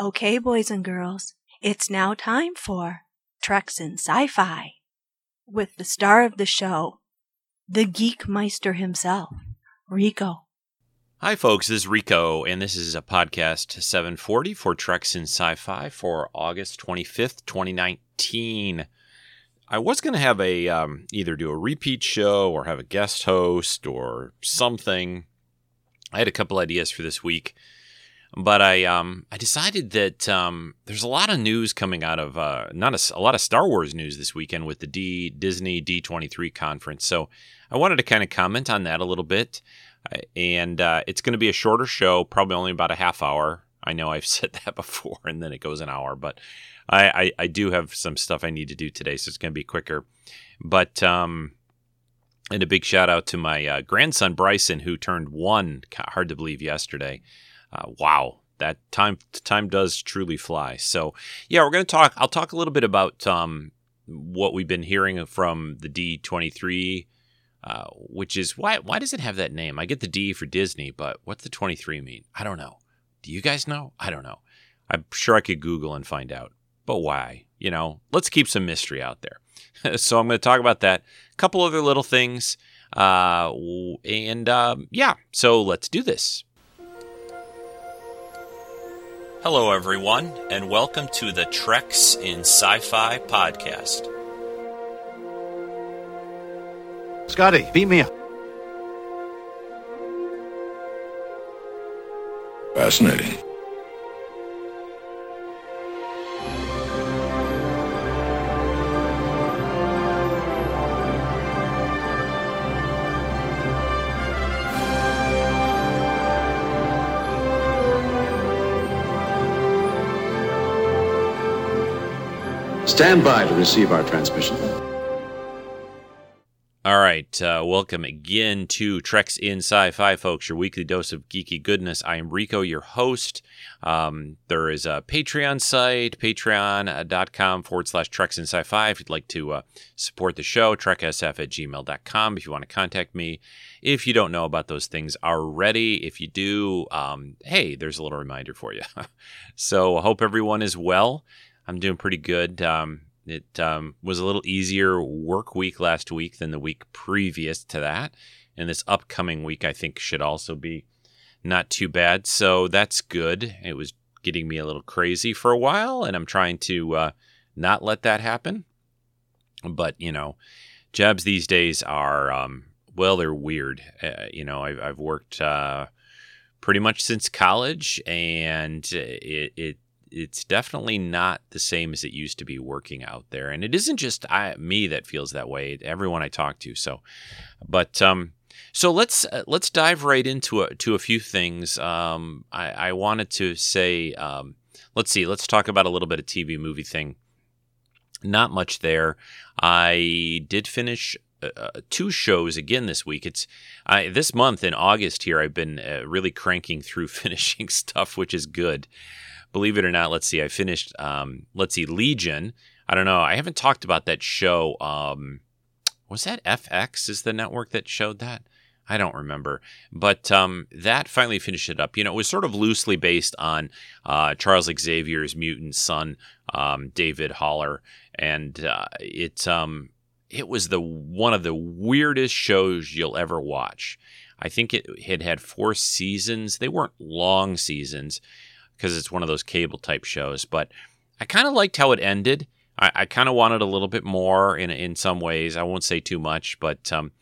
Okay, boys and girls, it's now time for Treks in Sci Fi with the star of the show, the Geek Meister himself, Rico. Hi, folks. This is Rico, and this is a podcast 740 for Treks in Sci Fi for August 25th, 2019. I was going to have a um, either do a repeat show or have a guest host or something. I had a couple ideas for this week, but I um, I decided that um, there's a lot of news coming out of uh, not a, a, lot of Star Wars news this weekend with the D Disney D23 conference. So I wanted to kind of comment on that a little bit, and uh, it's going to be a shorter show, probably only about a half hour. I know I've said that before, and then it goes an hour, but I, I, I do have some stuff I need to do today, so it's going to be quicker. But um, and a big shout out to my uh, grandson Bryson, who turned one. Hard to believe yesterday. Uh, wow, that time time does truly fly. So yeah, we're going to talk. I'll talk a little bit about um, what we've been hearing from the D twenty three. Uh, which is why why does it have that name? I get the D for Disney, but what's the 23 mean? I don't know. Do you guys know? I don't know. I'm sure I could Google and find out but why? You know, let's keep some mystery out there. so I'm going to talk about that. A couple other little things. Uh, and um, yeah, so let's do this. Hello, everyone, and welcome to the Treks in Sci Fi podcast. Scotty, beat me up. Fascinating. Stand by to receive our transmission. All right, uh, welcome again to Treks in Sci-Fi, folks. Your weekly dose of geeky goodness. I am Rico, your host. Um, there is a Patreon site, patreon.com forward slash Treks in Sci-Fi. If you'd like to uh, support the show, treksf at gmail.com. If you want to contact me, if you don't know about those things already, if you do, um, hey, there's a little reminder for you. so I hope everyone is well. I'm doing pretty good. Um, it um, was a little easier work week last week than the week previous to that. And this upcoming week, I think, should also be not too bad. So that's good. It was getting me a little crazy for a while, and I'm trying to uh, not let that happen. But, you know, jobs these days are, um, well, they're weird. Uh, you know, I've, I've worked uh, pretty much since college, and it, it it's definitely not the same as it used to be working out there. And it isn't just I, me that feels that way. Everyone I talk to. So, but um, so let's uh, let's dive right into a, to a few things. Um, I, I wanted to say, um, let's see, let's talk about a little bit of TV movie thing. Not much there. I did finish uh, uh, two shows again this week. It's I, this month in August here. I've been uh, really cranking through finishing stuff, which is good believe it or not, let's see, I finished, um, let's see, Legion. I don't know. I haven't talked about that show. Um, was that FX is the network that showed that? I don't remember. But um, that finally finished it up. You know, it was sort of loosely based on uh, Charles Xavier's mutant son, um, David Haller. And uh, it, um, it was the one of the weirdest shows you'll ever watch. I think it had had four seasons. They weren't long seasons, because it's one of those cable type shows. But I kind of liked how it ended. I, I kind of wanted a little bit more in in some ways. I won't say too much, but um,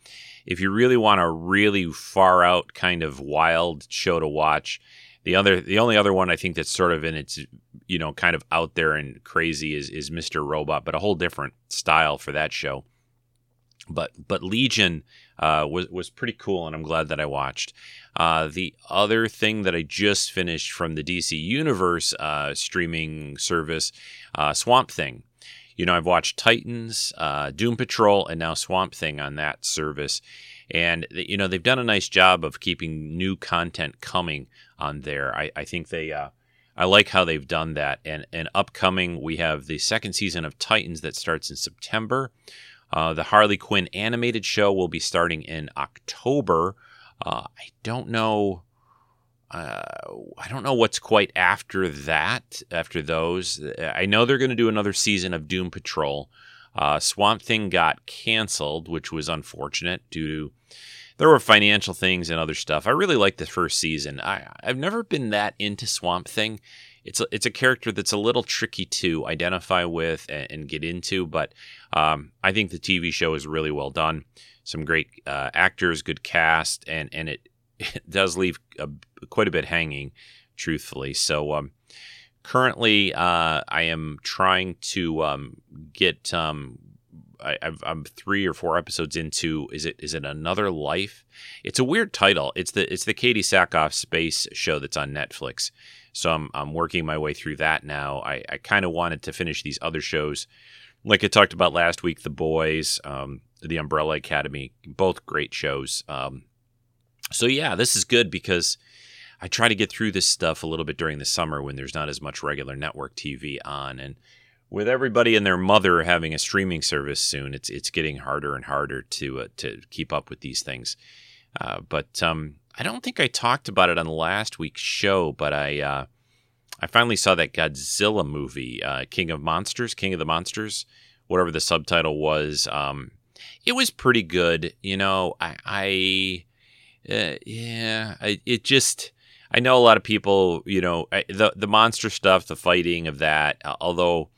if you really want a really far out kind of wild show to watch, the other the only other one I think that's sort of in its you know kind of out there and crazy is is Mr. Robot, but a whole different style for that show. But but Legion uh, was was pretty cool, and I'm glad that I watched. Uh, the other thing that I just finished from the DC Universe uh, streaming service, uh, Swamp Thing. You know, I've watched Titans, uh, Doom Patrol, and now Swamp Thing on that service. And, you know, they've done a nice job of keeping new content coming on there. I, I think they. Uh, I like how they've done that. And, and upcoming, we have the second season of Titans that starts in September. Uh, the Harley Quinn animated show will be starting in October. Uh, I don't know. uh, I don't know what's quite after that. After those, I know they're going to do another season of Doom Patrol. Uh, Swamp Thing got canceled, which was unfortunate due to there were financial things and other stuff. I really liked the first season. I, I've never been that into Swamp Thing. It's a, it's a character that's a little tricky to identify with and, and get into, but um, I think the TV show is really well done. Some great uh, actors, good cast, and and it, it does leave a, quite a bit hanging, truthfully. So um, currently, uh, I am trying to um, get um, I, am three or four episodes into. Is it is it another life? It's a weird title. It's the it's the Katee Sackhoff space show that's on Netflix. So I'm I'm working my way through that now. I, I kind of wanted to finish these other shows, like I talked about last week. The Boys, um, The Umbrella Academy, both great shows. Um, so yeah, this is good because I try to get through this stuff a little bit during the summer when there's not as much regular network TV on and with everybody and their mother having a streaming service soon, it's it's getting harder and harder to uh, to keep up with these things. Uh, but um, I don't think I talked about it on last week's show, but I uh, I finally saw that Godzilla movie, uh, King of Monsters, King of the Monsters, whatever the subtitle was. Um, it was pretty good, you know. I, I uh, yeah, I, it just. I know a lot of people, you know, the the monster stuff, the fighting of that. Although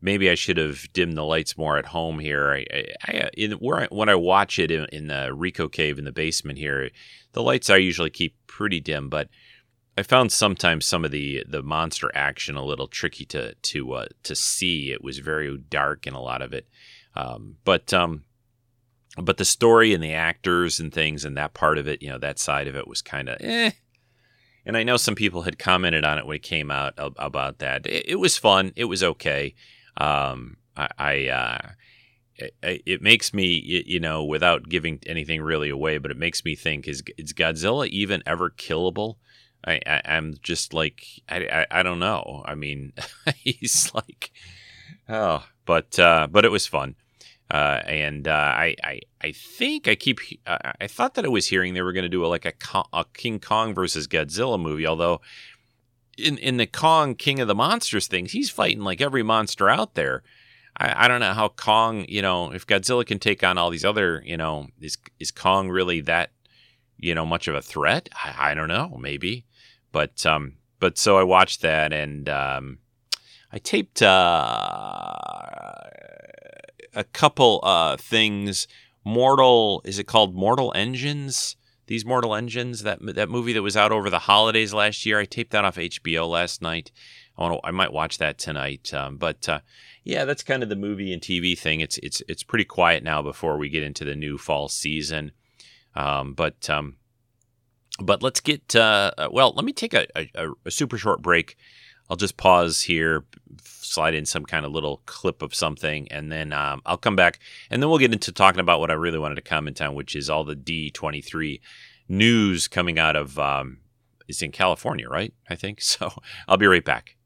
maybe I should have dimmed the lights more at home here. I, I, I in, where I, when I watch it in, in, the Rico cave in the basement here, the lights I usually keep pretty dim, but I found sometimes some of the the monster action a little tricky to to uh, to see. It was very dark in a lot of it, um, but um, but the story and the actors and things and that part of it, you know, that side of it was kind of eh. And I know some people had commented on it when it came out about that. It was fun. It was okay. Um, I, I uh, it, it, makes me, you know, without giving anything really away, but it makes me think: is is Godzilla even ever killable? I, I am just like I, I, I don't know. I mean, he's like oh, but uh, but it was fun. Uh, and uh, I, I I think I keep I thought that I was hearing they were going to do a, like a, a King Kong versus Godzilla movie, although in in the Kong King of the Monsters things, he's fighting like every monster out there. I, I don't know how Kong, you know, if Godzilla can take on all these other, you know, is is Kong really that, you know, much of a threat? I, I don't know, maybe, but um, but so I watched that and um, I taped uh, a couple uh things. Mortal is it called Mortal Engines? These Mortal Engines, that that movie that was out over the holidays last year. I taped that off HBO last night. I want I might watch that tonight. Um, but uh, yeah, that's kind of the movie and TV thing. It's it's it's pretty quiet now before we get into the new fall season. Um, but um, but let's get uh, uh well. Let me take a, a, a super short break. I'll just pause here, slide in some kind of little clip of something, and then um, I'll come back, and then we'll get into talking about what I really wanted to comment on, which is all the D23 news coming out of um, it's in California, right? I think so. I'll be right back.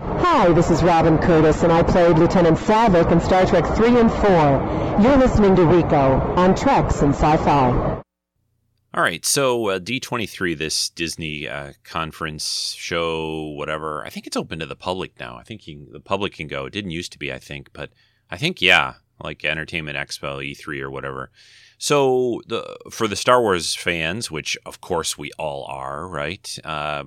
Hi, this is Robin Curtis, and I played Lieutenant Saavik in Star Trek 3 and 4. You're listening to Rico on Treks and Sci-Fi. All right, so uh, D23, this Disney uh, conference show, whatever. I think it's open to the public now. I think the public can go. It didn't used to be, I think, but I think yeah, like Entertainment Expo, E3, or whatever. So the for the Star Wars fans, which of course we all are, right? Uh,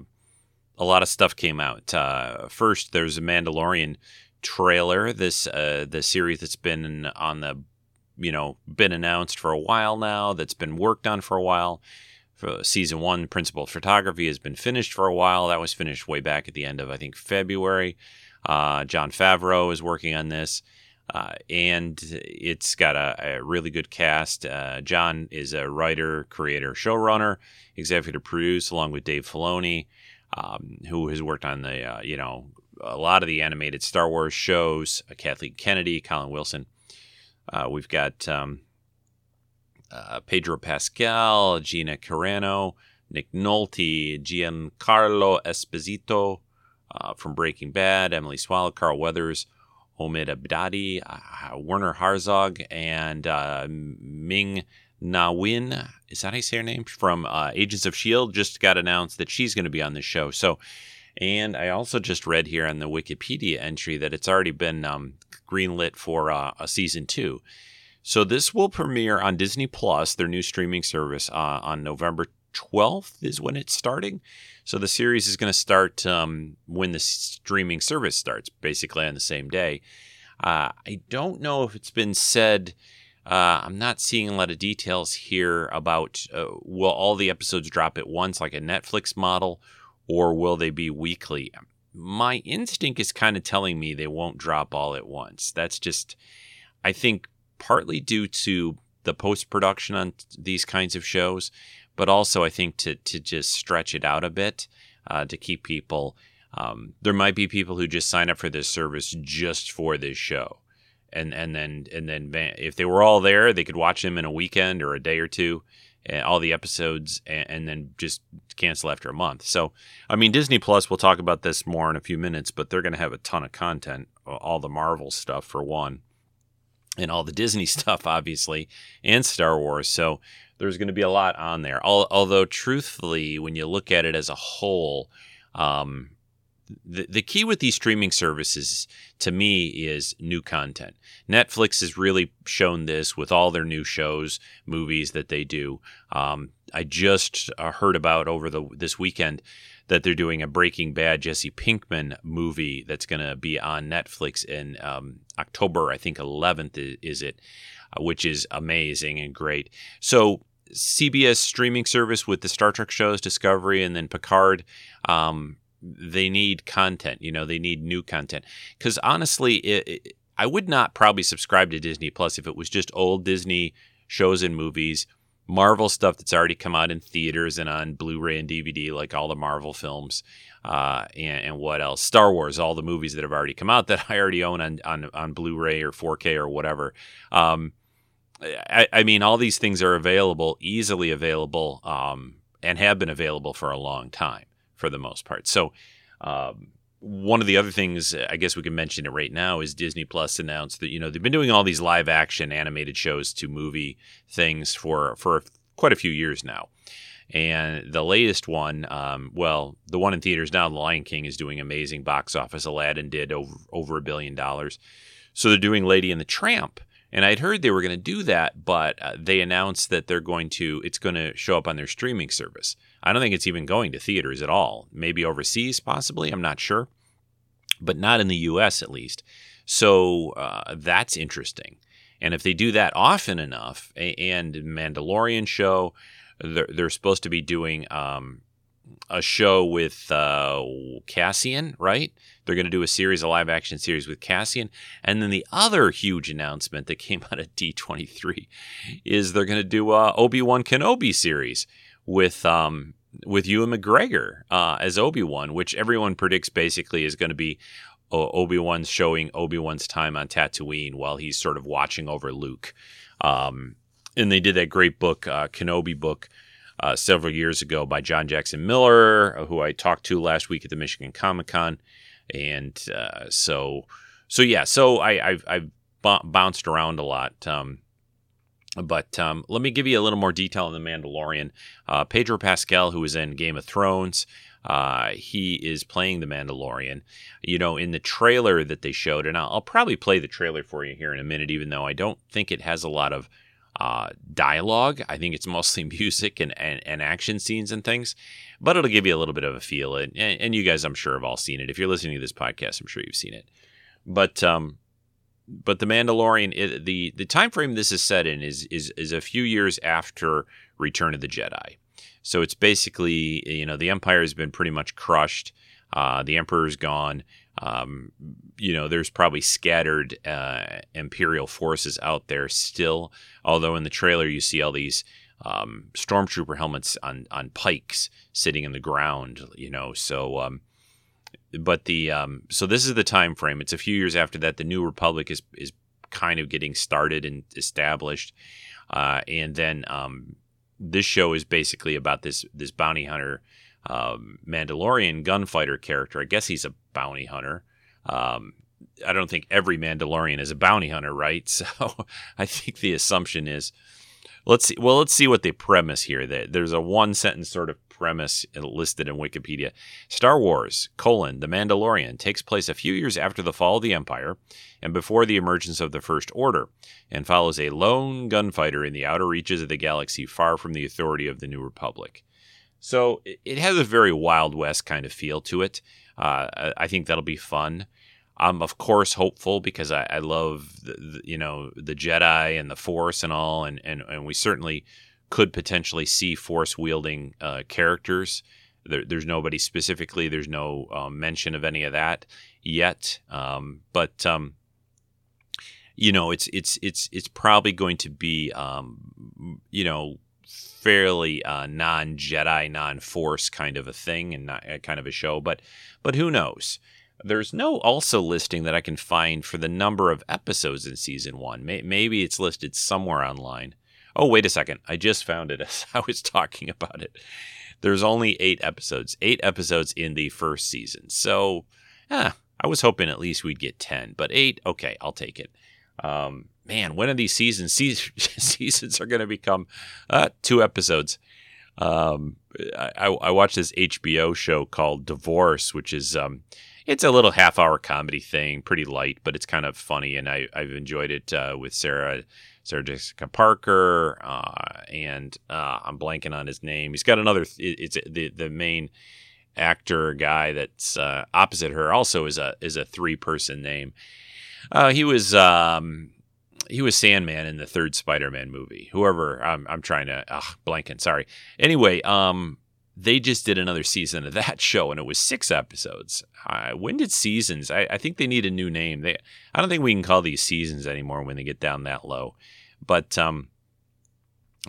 a lot of stuff came out. Uh, first, there's a Mandalorian trailer. This uh, the series that's been on the you know been announced for a while now. That's been worked on for a while. For season one, principal photography has been finished for a while. That was finished way back at the end of I think February. Uh, Jon Favreau is working on this. Uh, and it's got a, a really good cast. Uh, Jon is a writer, creator, showrunner, executive produce, along with Dave Filoni, um, who has worked on the uh, you know a lot of the animated Star Wars shows. Uh, Kathleen Kennedy, Colin Wilson. Uh, we've got um, uh, Pedro Pascal, Gina Carano, Nick Nolte, Giancarlo Esposito uh, from Breaking Bad, Emily Swallow, Carl Weathers, Omid Abtahi, uh, Werner Herzog, and uh, Ming-Na Wen, is that how you say her name? From uh, Agents of S.H.I.E.L.D., just got announced that she's going to be on this show. So, and I also just read here on the Wikipedia entry that it's already been um, greenlit for uh, a season two. So this will premiere on Disney Plus, their new streaming service, uh, on November 12th is when it's starting. So the series is going to start um, when the streaming service starts, basically on the same day. Uh, I don't know if it's been said. Uh, I'm not seeing a lot of details here about uh, will all the episodes drop at once like a Netflix model, or will they be weekly? My instinct is kind of telling me they won't drop all at once. That's just, I think, partly due to the post production on these kinds of shows, but also I think to to just stretch it out a bit uh, to keep people. Um, there might be people who just sign up for this service just for this show, and and then and then if they were all there, they could watch them in a weekend or a day or two, all the episodes, and, and then just cancel after a month. So, I mean, Disney Plus. We'll talk about this more in a few minutes, but they're going to have a ton of content, all the Marvel stuff for one and all the Disney stuff, obviously, and Star Wars. So there's going to be a lot on there. Although, truthfully, when you look at it as a whole, um, the, the key with these streaming services to me is new content. Netflix has really shown this with all their new shows, movies that they do. Um, I just uh, heard about over the this weekend that they're doing a Breaking Bad Jesse Pinkman movie that's going to be on Netflix in um, October, I think 11th is it, uh, which is amazing and great. So CBS streaming service with the Star Trek shows, Discovery, and then Picard. Um, they need content. You know, they need new content. Because honestly, it, it, I would not probably subscribe to Disney Plus if it was just old Disney shows and movies Marvel stuff that's already come out in theaters and on Blu-ray and DVD, like all the Marvel films, uh, and, and, what else? Star Wars, all the movies that have already come out that I already own on on, on Blu-ray or 4K or whatever. Um, I, I, mean, all these things are available, easily available, um, and have been available for a long time for the most part. So. Um, one of the other things I guess we can mention it right now is Disney Plus announced that you know they've been doing all these live action animated shows to movie things for for quite a few years now. And the latest one, um, well, the one in theaters now, The Lion King, is doing amazing box office. Aladdin did over over a billion dollars. So they're doing Lady and the Tramp. And I'd heard they were going to do that, but uh, they announced that they're going to, it's going to show up on their streaming service. I don't think it's even going to theaters at all. Maybe overseas, possibly. I'm not sure, but not in the U.S. at least. So uh, that's interesting. And if they do that often enough, and Mandalorian show, they're, they're supposed to be doing um, a show with uh, Cassian, right? They're going to do a series, a live action series with Cassian. And then the other huge announcement that came out of D23 is they're going to do a Obi Wan Kenobi series with um, with Ewan McGregor uh, as Obi Wan, which everyone predicts basically is going to be uh, Obi Wan's showing Obi Wan's time on Tatooine while he's sort of watching over Luke. Um, and they did that great book, uh, Kenobi book, uh, several years ago by John Jackson Miller, who I talked to last week at the Michigan Comic Con, and uh, so so yeah, so I I've, I've bounced around a lot. Um, but um, let me give you a little more detail on the Mandalorian. Uh, Pedro Pascal, who is in Game of Thrones, uh, he is playing the Mandalorian. You know, in the trailer that they showed, and I'll, I'll, probably play the trailer for you here in a minute, even though I don't think it has a lot of uh, dialogue. I think it's mostly music and, and, and, action scenes and things, but it'll give you a little bit of a feel. And, and you guys, I'm sure, have all seen it. If you're listening to this podcast, I'm sure you've seen it. But um, but the Mandalorian, the the time frame this is set in is is is a few years after Return of the Jedi. So it's basically you know the Empire has been pretty much crushed. Uh, the Emperor's gone. Um, you know, there's probably scattered uh, Imperial forces out there still. Although in the trailer you see all these um, stormtrooper helmets on on pikes sitting in the ground. You know, so um, but the um, so this is the time frame. It's a few years after that. The New Republic is is kind of getting started and established, uh, and then um, this show is basically about this this bounty hunter, um, Mandalorian gunfighter character. I guess he's a bounty hunter. Um, I don't think every Mandalorian is a bounty hunter, right? So I think the assumption is let's see. Well, let's see what they premise here. That there's a one sentence sort of premise listed in Wikipedia. Star Wars: colon The Mandalorian takes place a few years after the fall of the Empire and before the emergence of the First Order, and follows a lone gunfighter in the outer reaches of the galaxy, far from the authority of the New Republic. So it has a very Wild West kind of feel to it. Uh, I think that'll be fun. I'm of course hopeful because I, I love the, the, you know the Jedi and the Force and all, and and, and we certainly could potentially see Force wielding uh, characters. There, there's nobody specifically. There's no uh, mention of any of that yet, um, but um, you know it's it's it's it's probably going to be um, you know fairly uh, non Jedi, non Force kind of a thing and not, uh, kind of a show. But but who knows? There's no also listing that I can find for the number of episodes in season one. Maybe it's listed somewhere online. Oh, wait a second. I just found it as I was talking about it. There's only eight episodes, eight episodes in the first season. So, yeah, I was hoping at least we'd get 10, but eight, okay, I'll take it. Um, man, when are these seasons? seasons are going to become uh, two episodes. Um, I, I watched this HBO show called Divorce, which is um, it's a little half hour comedy thing, pretty light, but it's kind of funny, and I, I've enjoyed it uh, with Sarah Sarah Jessica Parker, uh, and uh, I'm blanking on his name. He's got another. It's the the main actor guy that's uh, opposite her also is a is a three person name. Uh, he was um, he was Sandman in the third Spider-Man movie. Whoever I'm, I'm trying to ugh, blanking. Sorry. Anyway, um, they just did another season of that show, and it was six episodes. Uh, when did seasons? I, I, think they need a new name. They, I don't think we can call these seasons anymore when they get down that low. But um,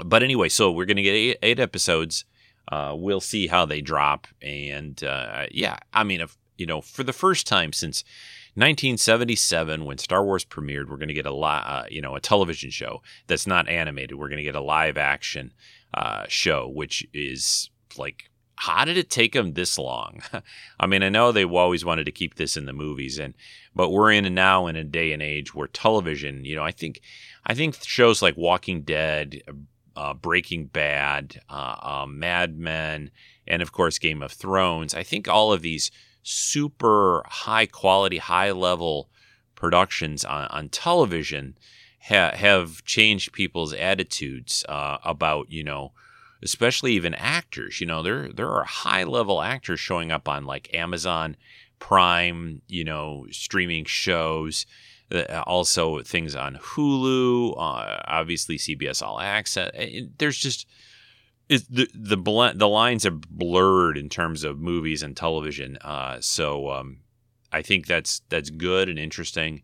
but anyway, so we're gonna get eight, eight episodes. Uh, we'll see how they drop, and uh, yeah, I mean, if you know, for the first time since 1977 when Star Wars premiered, we're going to get a lot, uh, you know, a television show that's not animated. We're going to get a live action uh, show, which is like, how did it take them this long? I mean, I know they always wanted to keep this in the movies, and but we're in now in a day and age where television, you know, I think, I think shows like Walking Dead, uh, Breaking Bad, uh, um, Mad Men, and of course Game of Thrones. I think all of these super high quality, high level productions on, on television ha- have changed people's attitudes uh, about, you know, especially even actors. You know, there there are high level actors showing up on like Amazon Prime, you know, streaming shows. Uh, also, things on Hulu, uh, obviously CBS All Access. There's just the the bl- the lines are blurred in terms of movies and television. Uh, so um, I think that's that's good and interesting.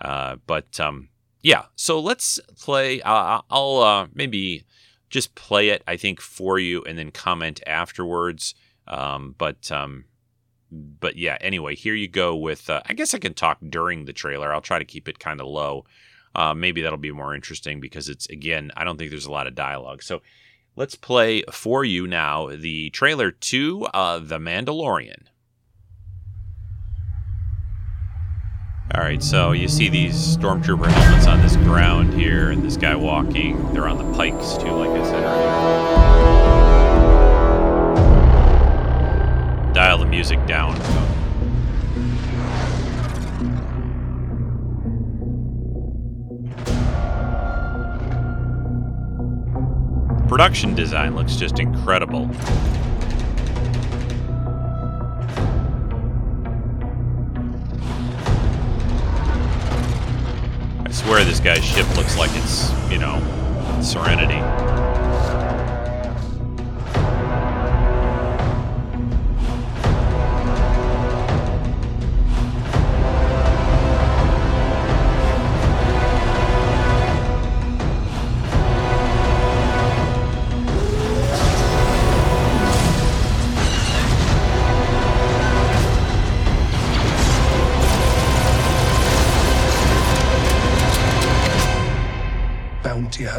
Uh, but um, yeah, so let's play. Uh, I'll uh, maybe just play it. I think for you, and then comment afterwards. Um, but um, but yeah. Anyway, here you go with. Uh, I guess I can talk during the trailer. I'll try to keep it kind of low. Uh, maybe that'll be more interesting because it's again. I don't think there's a lot of dialogue. So Let's play for you now the trailer to uh, The Mandalorian. All right, so you see these stormtrooper helmets on this ground here, and this guy walking. They're on the pikes too, like I said earlier. Dial the music down. production design looks just incredible. Swear this guy's ship looks like it's, you know, Serenity.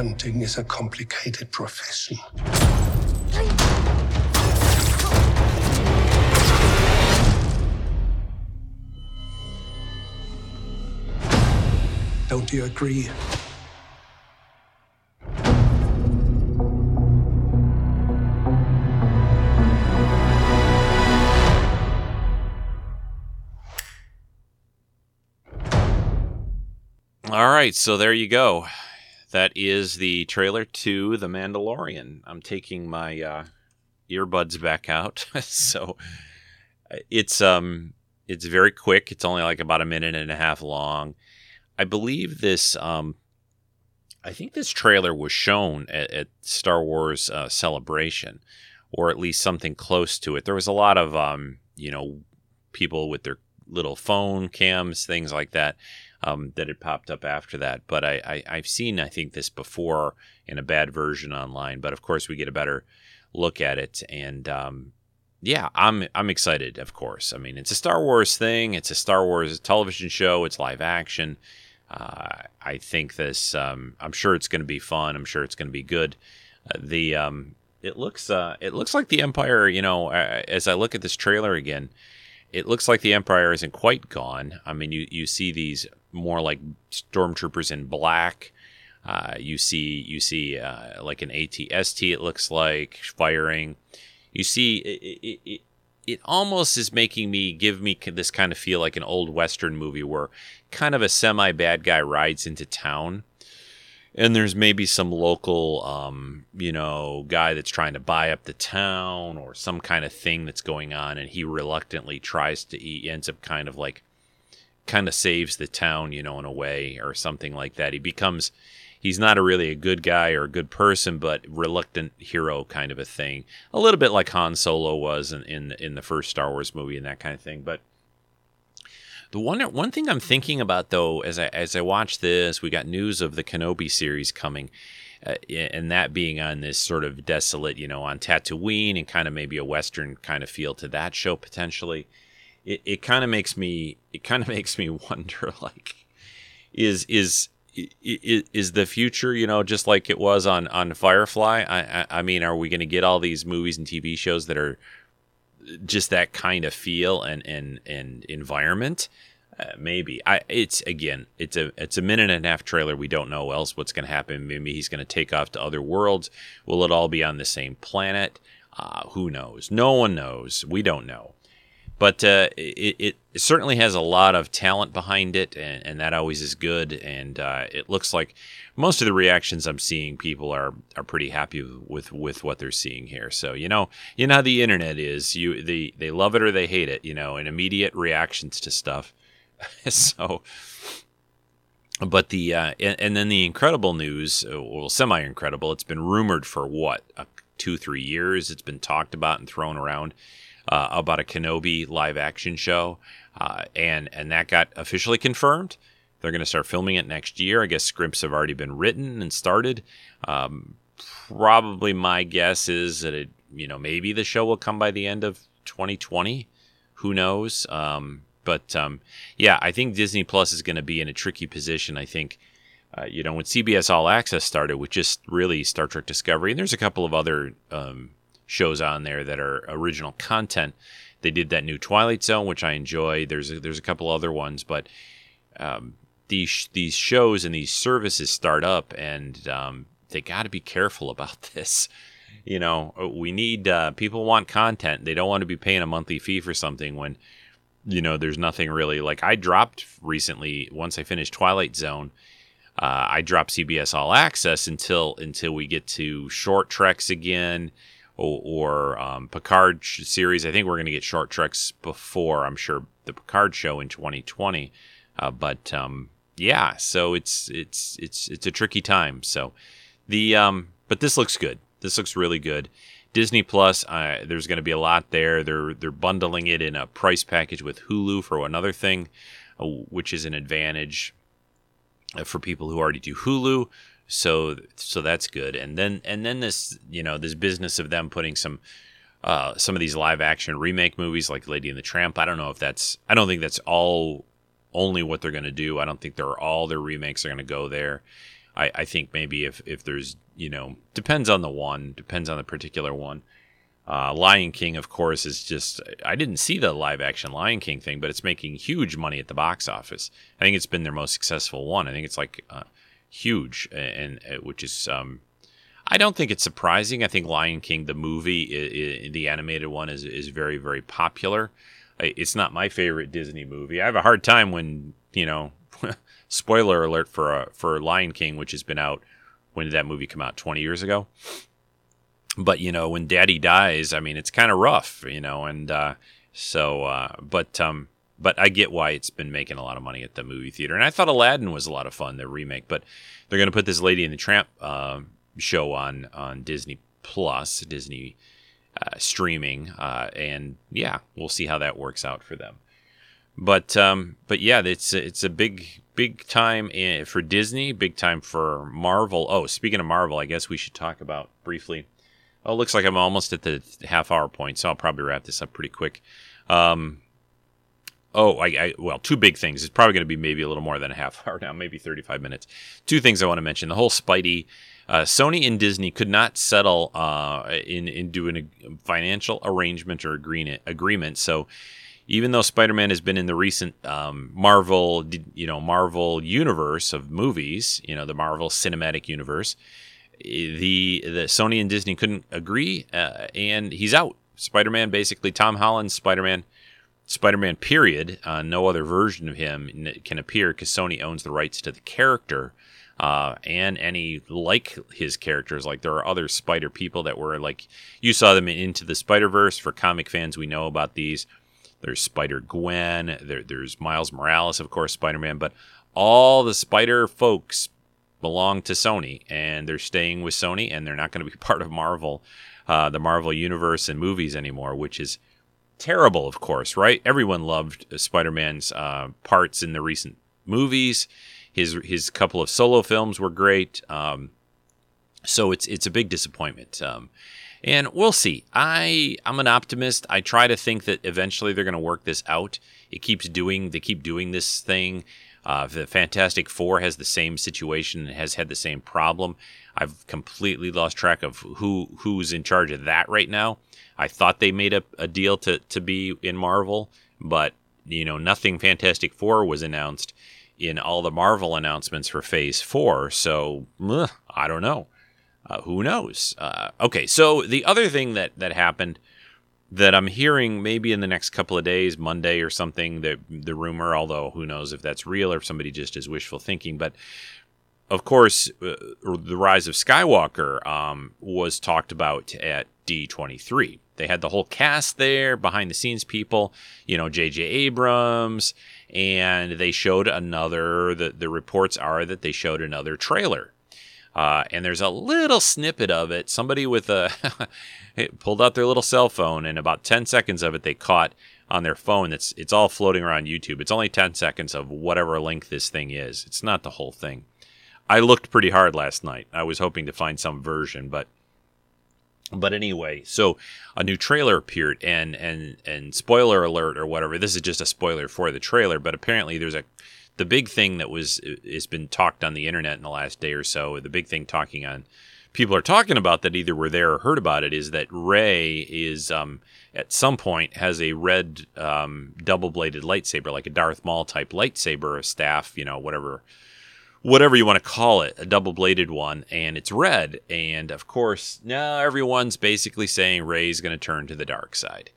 hunting is a complicated profession. Don't you agree? All right, so there you go. That is the trailer to The Mandalorian. I'm taking my uh, earbuds back out, so it's um it's very quick. It's only like about a minute and a half long. I believe this um I think this trailer was shown at, at Star Wars uh, Celebration, or at least something close to it. There was a lot of um you know people with their little phone cams, things like that um, that had popped up after that. But I, I, have seen, I think, this before in a bad version online. But of course, we get a better look at it. And um, yeah, I'm I'm excited. Of course, I mean, it's a Star Wars thing. It's a Star Wars television show. It's live action. Uh, I think this. Um, I'm sure it's going to be fun. I'm sure it's going to be good. Uh, the um, it looks uh, it looks like the Empire. You know, as I look at this trailer again, it looks like the Empire isn't quite gone. I mean, you you see these more like stormtroopers in black. Uh, you see you see uh, like an ATST. It looks like firing. You see it, it, it, it almost is making me give me this kind of feel like an old western movie where kind of a semi bad guy rides into town and there's maybe some local um, you know guy that's trying to buy up the town or some kind of thing that's going on and he reluctantly tries to he ends up kind of like kind of saves the town, you know, in a way or something like that. He becomes he's not a really a good guy or a good person, but reluctant hero kind of a thing. A little bit like Han Solo was in in, in the first Star Wars movie and that kind of thing. But the one one thing I'm thinking about though, as I as I watch this, we got news of the Kenobi series coming. Uh, and that being on this sort of desolate, you know, on Tatooine and kind of maybe a Western kind of feel to that show potentially it, it kind of makes me it kind of makes me wonder like is is is, the future you know just like it was on on Firefly I I, I mean are we going to get all these movies and TV shows that are just that kind of feel and and and environment uh, maybe. I it's again it's a it's a minute and a half trailer. We don't know else what's going to happen. Maybe he's going to take off to other worlds. Will it all be on the same planet? Uh, who knows? No one knows. We don't know but uh, it, it, certainly has a lot of talent behind it, and, and that always is good. And uh, it looks like most of the reactions I'm seeing, people are are pretty happy with with what they're seeing here. So you know, you know how the internet is. You they they love it or they hate it. You know, and immediate reactions to stuff. so. But the uh, and, and, then the incredible news, uh, well, semi-incredible. It's been rumored for what two, three years. It's been talked about and thrown around uh, about a Kenobi live action show, uh, and and that got officially confirmed. They're going to start filming it next year. I guess scripts have already been written and started. Um, probably my guess is that it, you know, maybe the show will come by the end of 2020. Who knows? Um, but um, yeah, I think Disney Plus is going to be in a tricky position. I think. Uh, you know, when CBS All Access started with just really Star Trek Discovery, and there's a couple of other um, shows on there that are original content. They did that new Twilight Zone, which I enjoy. There's a, there's a couple other ones, but um, these these shows and these services start up, and um, they got to be careful about this. You know, we need uh, people want content. They don't want to be paying a monthly fee for something when you know there's nothing really. Like I dropped recently once I finished Twilight Zone. Uh, I dropped CBS All Access until until we get to short treks again or, or um, Picard series. I think we're going to get short treks before I'm sure the Picard show in 2020. Uh, but um, yeah, so it's it's it's it's a tricky time. So the um, but this looks good. This looks really good. Disney Plus, uh, there's going to be a lot there. They're they're bundling it in a price package with Hulu for another thing, uh, which is an advantage uh, for people who already do Hulu so so that's good and then and then this you know this business of them putting some uh, some of these live action remake movies like Lady and the Tramp. I don't know if that's. I don't think that's all only what they're going to do. I don't think they're all their remakes are going to go there. I, I think maybe if if there's you know depends on the one, depends on the particular one. Uh, Lion King, of course, is just. I didn't see the live action Lion King thing, but it's making huge money at the box office. I think it's been their most successful one. I think it's like uh, huge, and, and uh, which is um, I don't think it's surprising. I think Lion King, the movie, the animated one, is is very very popular. It's not my favorite Disney movie. I have a hard time when you know spoiler alert for uh, for Lion King, which has been out. When did that movie come out? Twenty years ago. But you know, when Daddy dies, I mean, it's kind of rough, you know, and uh, so. Uh, but um, but I get why it's been making a lot of money at the movie theater. And I thought Aladdin was a lot of fun, the remake. But they're going to put this Lady and the Tramp uh, show on on Disney Plus, Disney uh, streaming, uh, and yeah, we'll see how that works out for them. But um, but yeah, it's it's a big big time for Disney, big time for Marvel. Oh, speaking of Marvel, I guess we should talk about briefly. Oh, looks like I'm almost at the half hour point, so I'll probably wrap this up pretty quick. Um, oh, I, I, well, two big things. It's probably going to be maybe a little more than a half hour now, maybe 35 minutes. Two things I want to mention: the whole Spidey. Uh, Sony and Disney could not settle uh, in in doing a financial arrangement or agreement. Agreement. So even though Spider-Man has been in the recent um, Marvel, you know, Marvel universe of movies, you know, the Marvel Cinematic Universe, the the Sony and Disney couldn't agree, uh, and he's out. Spider-Man, basically, Tom Holland's Spider-Man, Spider-Man. Period. Uh, no other version of him can appear because Sony owns the rights to the character. Uh, and any like his characters. Like there are other Spider people that were like you saw them in Into the Spider Verse. For comic fans, we know about these. There's Spider Gwen. There, there's Miles Morales, of course, Spider Man. But all the Spider folks belong to Sony, and they're staying with Sony, and they're not going to be part of Marvel, uh, the Marvel universe and movies anymore, which is terrible, of course, right? Everyone loved Spider Man's uh, parts in the recent movies. His his couple of solo films were great. Um, so it's it's a big disappointment. Um, and we'll see. I I'm an optimist. I try to think that eventually they're going to work this out. It keeps doing they keep doing this thing. Uh, the Fantastic Four has the same situation and has had the same problem. I've completely lost track of who who's in charge of that right now. I thought they made a, a deal to to be in Marvel, but you know nothing Fantastic Four was announced in all the Marvel announcements for Phase Four. So ugh, I don't know. Uh, who knows? Uh, okay, so the other thing that that happened that I'm hearing maybe in the next couple of days, Monday or something, the the rumor, although who knows if that's real or if somebody just is wishful thinking, but of course, uh, the rise of Skywalker um, was talked about at D23. They had the whole cast there, behind the scenes people, you know, J.J. Abrams, and they showed another. The, the reports are that they showed another trailer uh, and there's a little snippet of it. Somebody with a pulled out their little cell phone, and about 10 seconds of it they caught on their phone. It's it's all floating around YouTube. It's only 10 seconds of whatever length this thing is. It's not the whole thing. I looked pretty hard last night. I was hoping to find some version, but but anyway, so a new trailer appeared, and and and spoiler alert or whatever. This is just a spoiler for the trailer, but apparently there's a the big thing that was has been talked on the internet in the last day or so, the big thing talking on people are talking about that either were there or heard about it is that Rey is um, at some point has a red um, double bladed lightsaber, like a Darth Maul type lightsaber, a staff, you know, whatever. Whatever you want to call it, a double bladed one, and it's red. And of course, now everyone's basically saying Rey's going to turn to the dark side.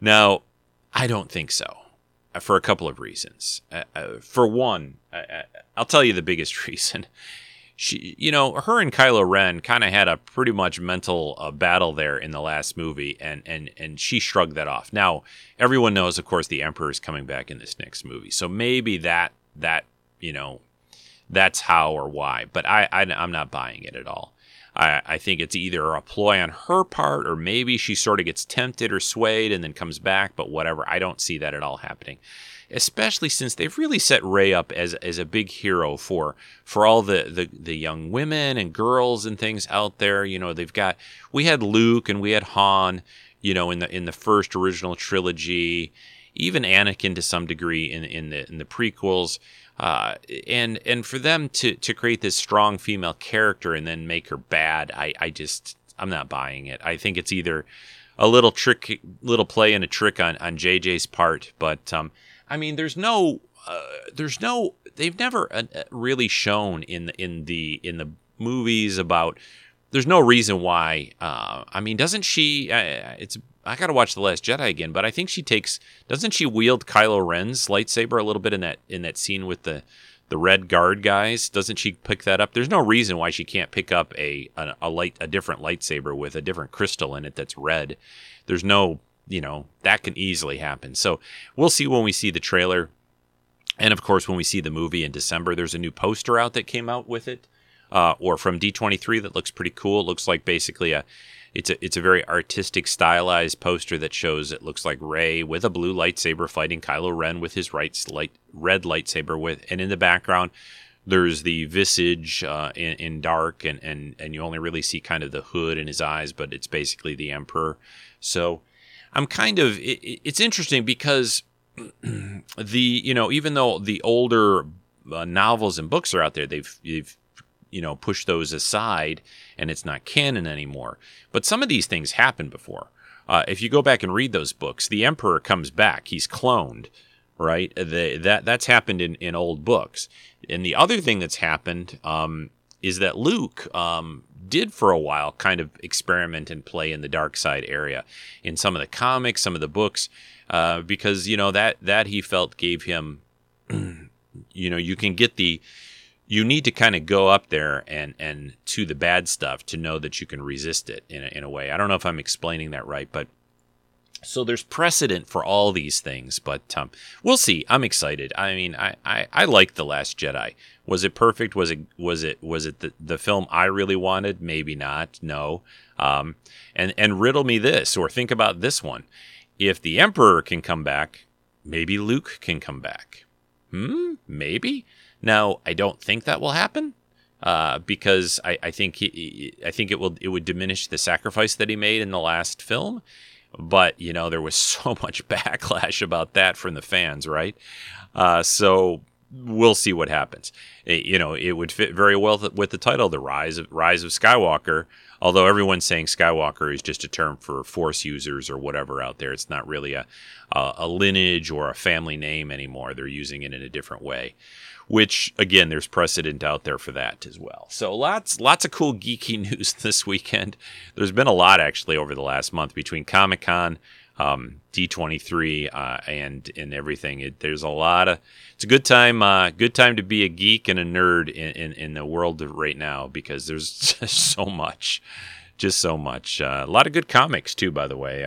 Now, I don't think so. Uh, for a couple of reasons. Uh, uh, for one, I'll tell you the biggest reason. She, you know, her and Kylo Ren kind of had a pretty much mental uh, battle there in the last movie, and and and she shrugged that off. Now, everyone knows, of course, the Emperor is coming back in this next movie, so maybe that that you know, that's how or why. But I, I I'm not buying it at all. I, I think it's either a ploy on her part or maybe she sort of gets tempted or swayed and then comes back, but whatever. I don't see that at all happening. Especially since they've really set Rey up as, as a big hero for for all the, the, the young women and girls and things out there. You know, they've got we had Luke and we had Han, you know, in the in the first original trilogy, even Anakin to some degree in, in the in the prequels. Uh, and and for them to to create this strong female character and then make her bad, I I just I'm not buying it. I think it's either a little trick, little play and a trick on on JJ's part, but um, I mean, there's no uh, there's no they've never uh, really shown in the in the in the movies about there's no reason why uh, i mean doesn't she uh, it's I got to watch the Last Jedi again, but I think she takes doesn't she wield Kylo Ren's lightsaber a little bit in that in that scene with the the red guard guys? Doesn't she pick that up? There's no reason why she can't pick up a a, a light a different lightsaber with a different crystal in it that's red. There's no, you know, that can easily happen. So, we'll see when we see the trailer. And of course, when we see the movie in December, there's a new poster out that came out with it, uh, or from D23 that looks pretty cool. It looks like basically a it's a it's a very artistic, stylized poster that shows it looks like Rey with a blue lightsaber fighting Kylo Ren with his right light red lightsaber with, and in the background there's the visage uh, in, in, dark, and, and and you only really see kind of the hood and his eyes, but it's basically the Emperor. So I'm kind of it, it's interesting because the you know even though the older uh, novels and books are out there, they've they've you know push those aside and it's not canon anymore. But some of these things happened before. Uh, if you go back and read those books, the emperor comes back. He's cloned, right? The, that that's happened in, in old books. And the other thing that's happened um, is that Luke um, did for a while kind of experiment and play in the dark side area in some of the comics, some of the books, uh, because you know that that he felt gave him, you know, you can get the you need to kind of go up there and and to the bad stuff to know that you can resist it in a, in a way. I don't know if I'm explaining that right, but so there's precedent for all these things, but um, we'll see. I'm excited. I mean, I, I, I like the Last Jedi. Was it perfect? Was it was it was it the, the film I really wanted? Maybe not. No. Um, and and riddle me this, or think about this one. If the Emperor can come back, maybe Luke can come back. Hmm. Maybe. Now, I don't think that will happen uh, because I, I think he, I think it will it would diminish the sacrifice that he made in the last film. But you know, there was so much backlash about that from the fans, right? Uh, so we'll see what happens. It, you know, it would fit very well with the title, "The Rise of Rise of Skywalker." Although everyone's saying Skywalker is just a term for Force users or whatever out there, it's not really a, a, a lineage or a family name anymore. They're using it in a different way which again there's precedent out there for that as well so lots lots of cool geeky news this weekend there's been a lot actually over the last month between comic-con um, d23 uh, and and everything. It, there's a lot of it's a good time uh, good time to be a geek and a nerd in, in, in the world right now because there's just so much just so much uh, a lot of good comics too by the way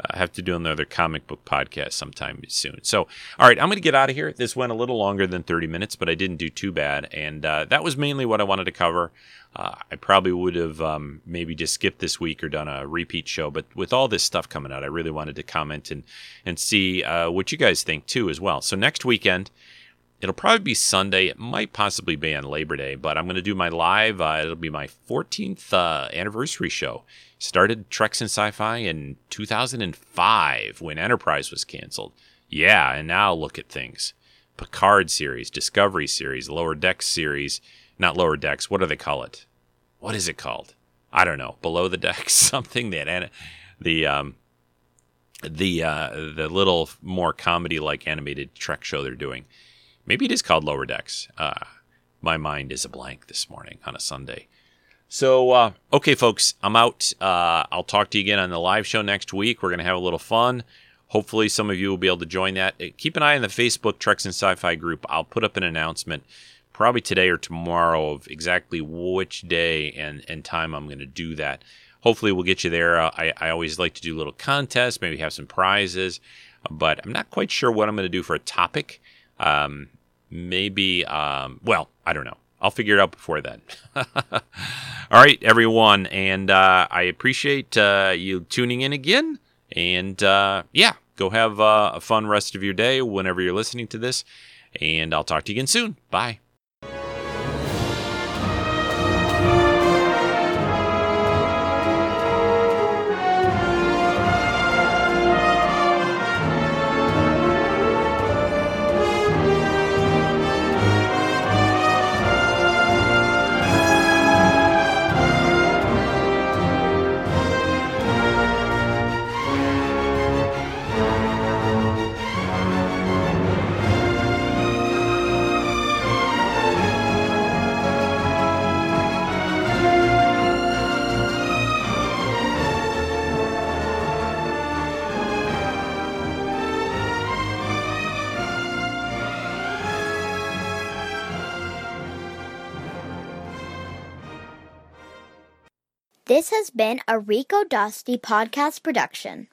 uh, have to do another comic book podcast sometime soon. So, all right, I'm going to get out of here. This went a little longer than 30 minutes, but I didn't do too bad. And uh, that was mainly what I wanted to cover. Uh, I probably would have um, maybe just skipped this week or done a repeat show, but with all this stuff coming out, I really wanted to comment and and see uh, what you guys think too as well. So next weekend, it'll probably be Sunday. It might possibly be on Labor Day, but I'm going to do my live. Uh, it'll be my 14th uh, anniversary show started Treks and Sci-Fi in 2005 when Enterprise was canceled. Yeah, and now look at things. Picard series, Discovery series, Lower Decks series, not Lower Decks, what do they call it? What is it called? I don't know. Below the Decks, something that the um the uh the little more comedy like animated Trek show they're doing. Maybe it is called Lower Decks. Uh my mind is a blank this morning on a Sunday. So, uh, okay, folks, I'm out. Uh, I'll talk to you again on the live show next week. We're going to have a little fun. Hopefully, some of you will be able to join that. Uh, keep an eye on the Facebook Treks and Sci Fi group. I'll put up an announcement probably today or tomorrow of exactly which day and, and time I'm going to do that. Hopefully, we'll get you there. Uh, I, I always like to do little contests, maybe have some prizes, but I'm not quite sure what I'm going to do for a topic. Um, maybe, um, well, I don't know. I'll figure it out before then. All right, everyone, and uh, I appreciate uh, you tuning in again. And uh, yeah, go have uh, a fun rest of your day whenever you're listening to this. And I'll talk to you again soon. Bye. This has been a Rico Dusty podcast production.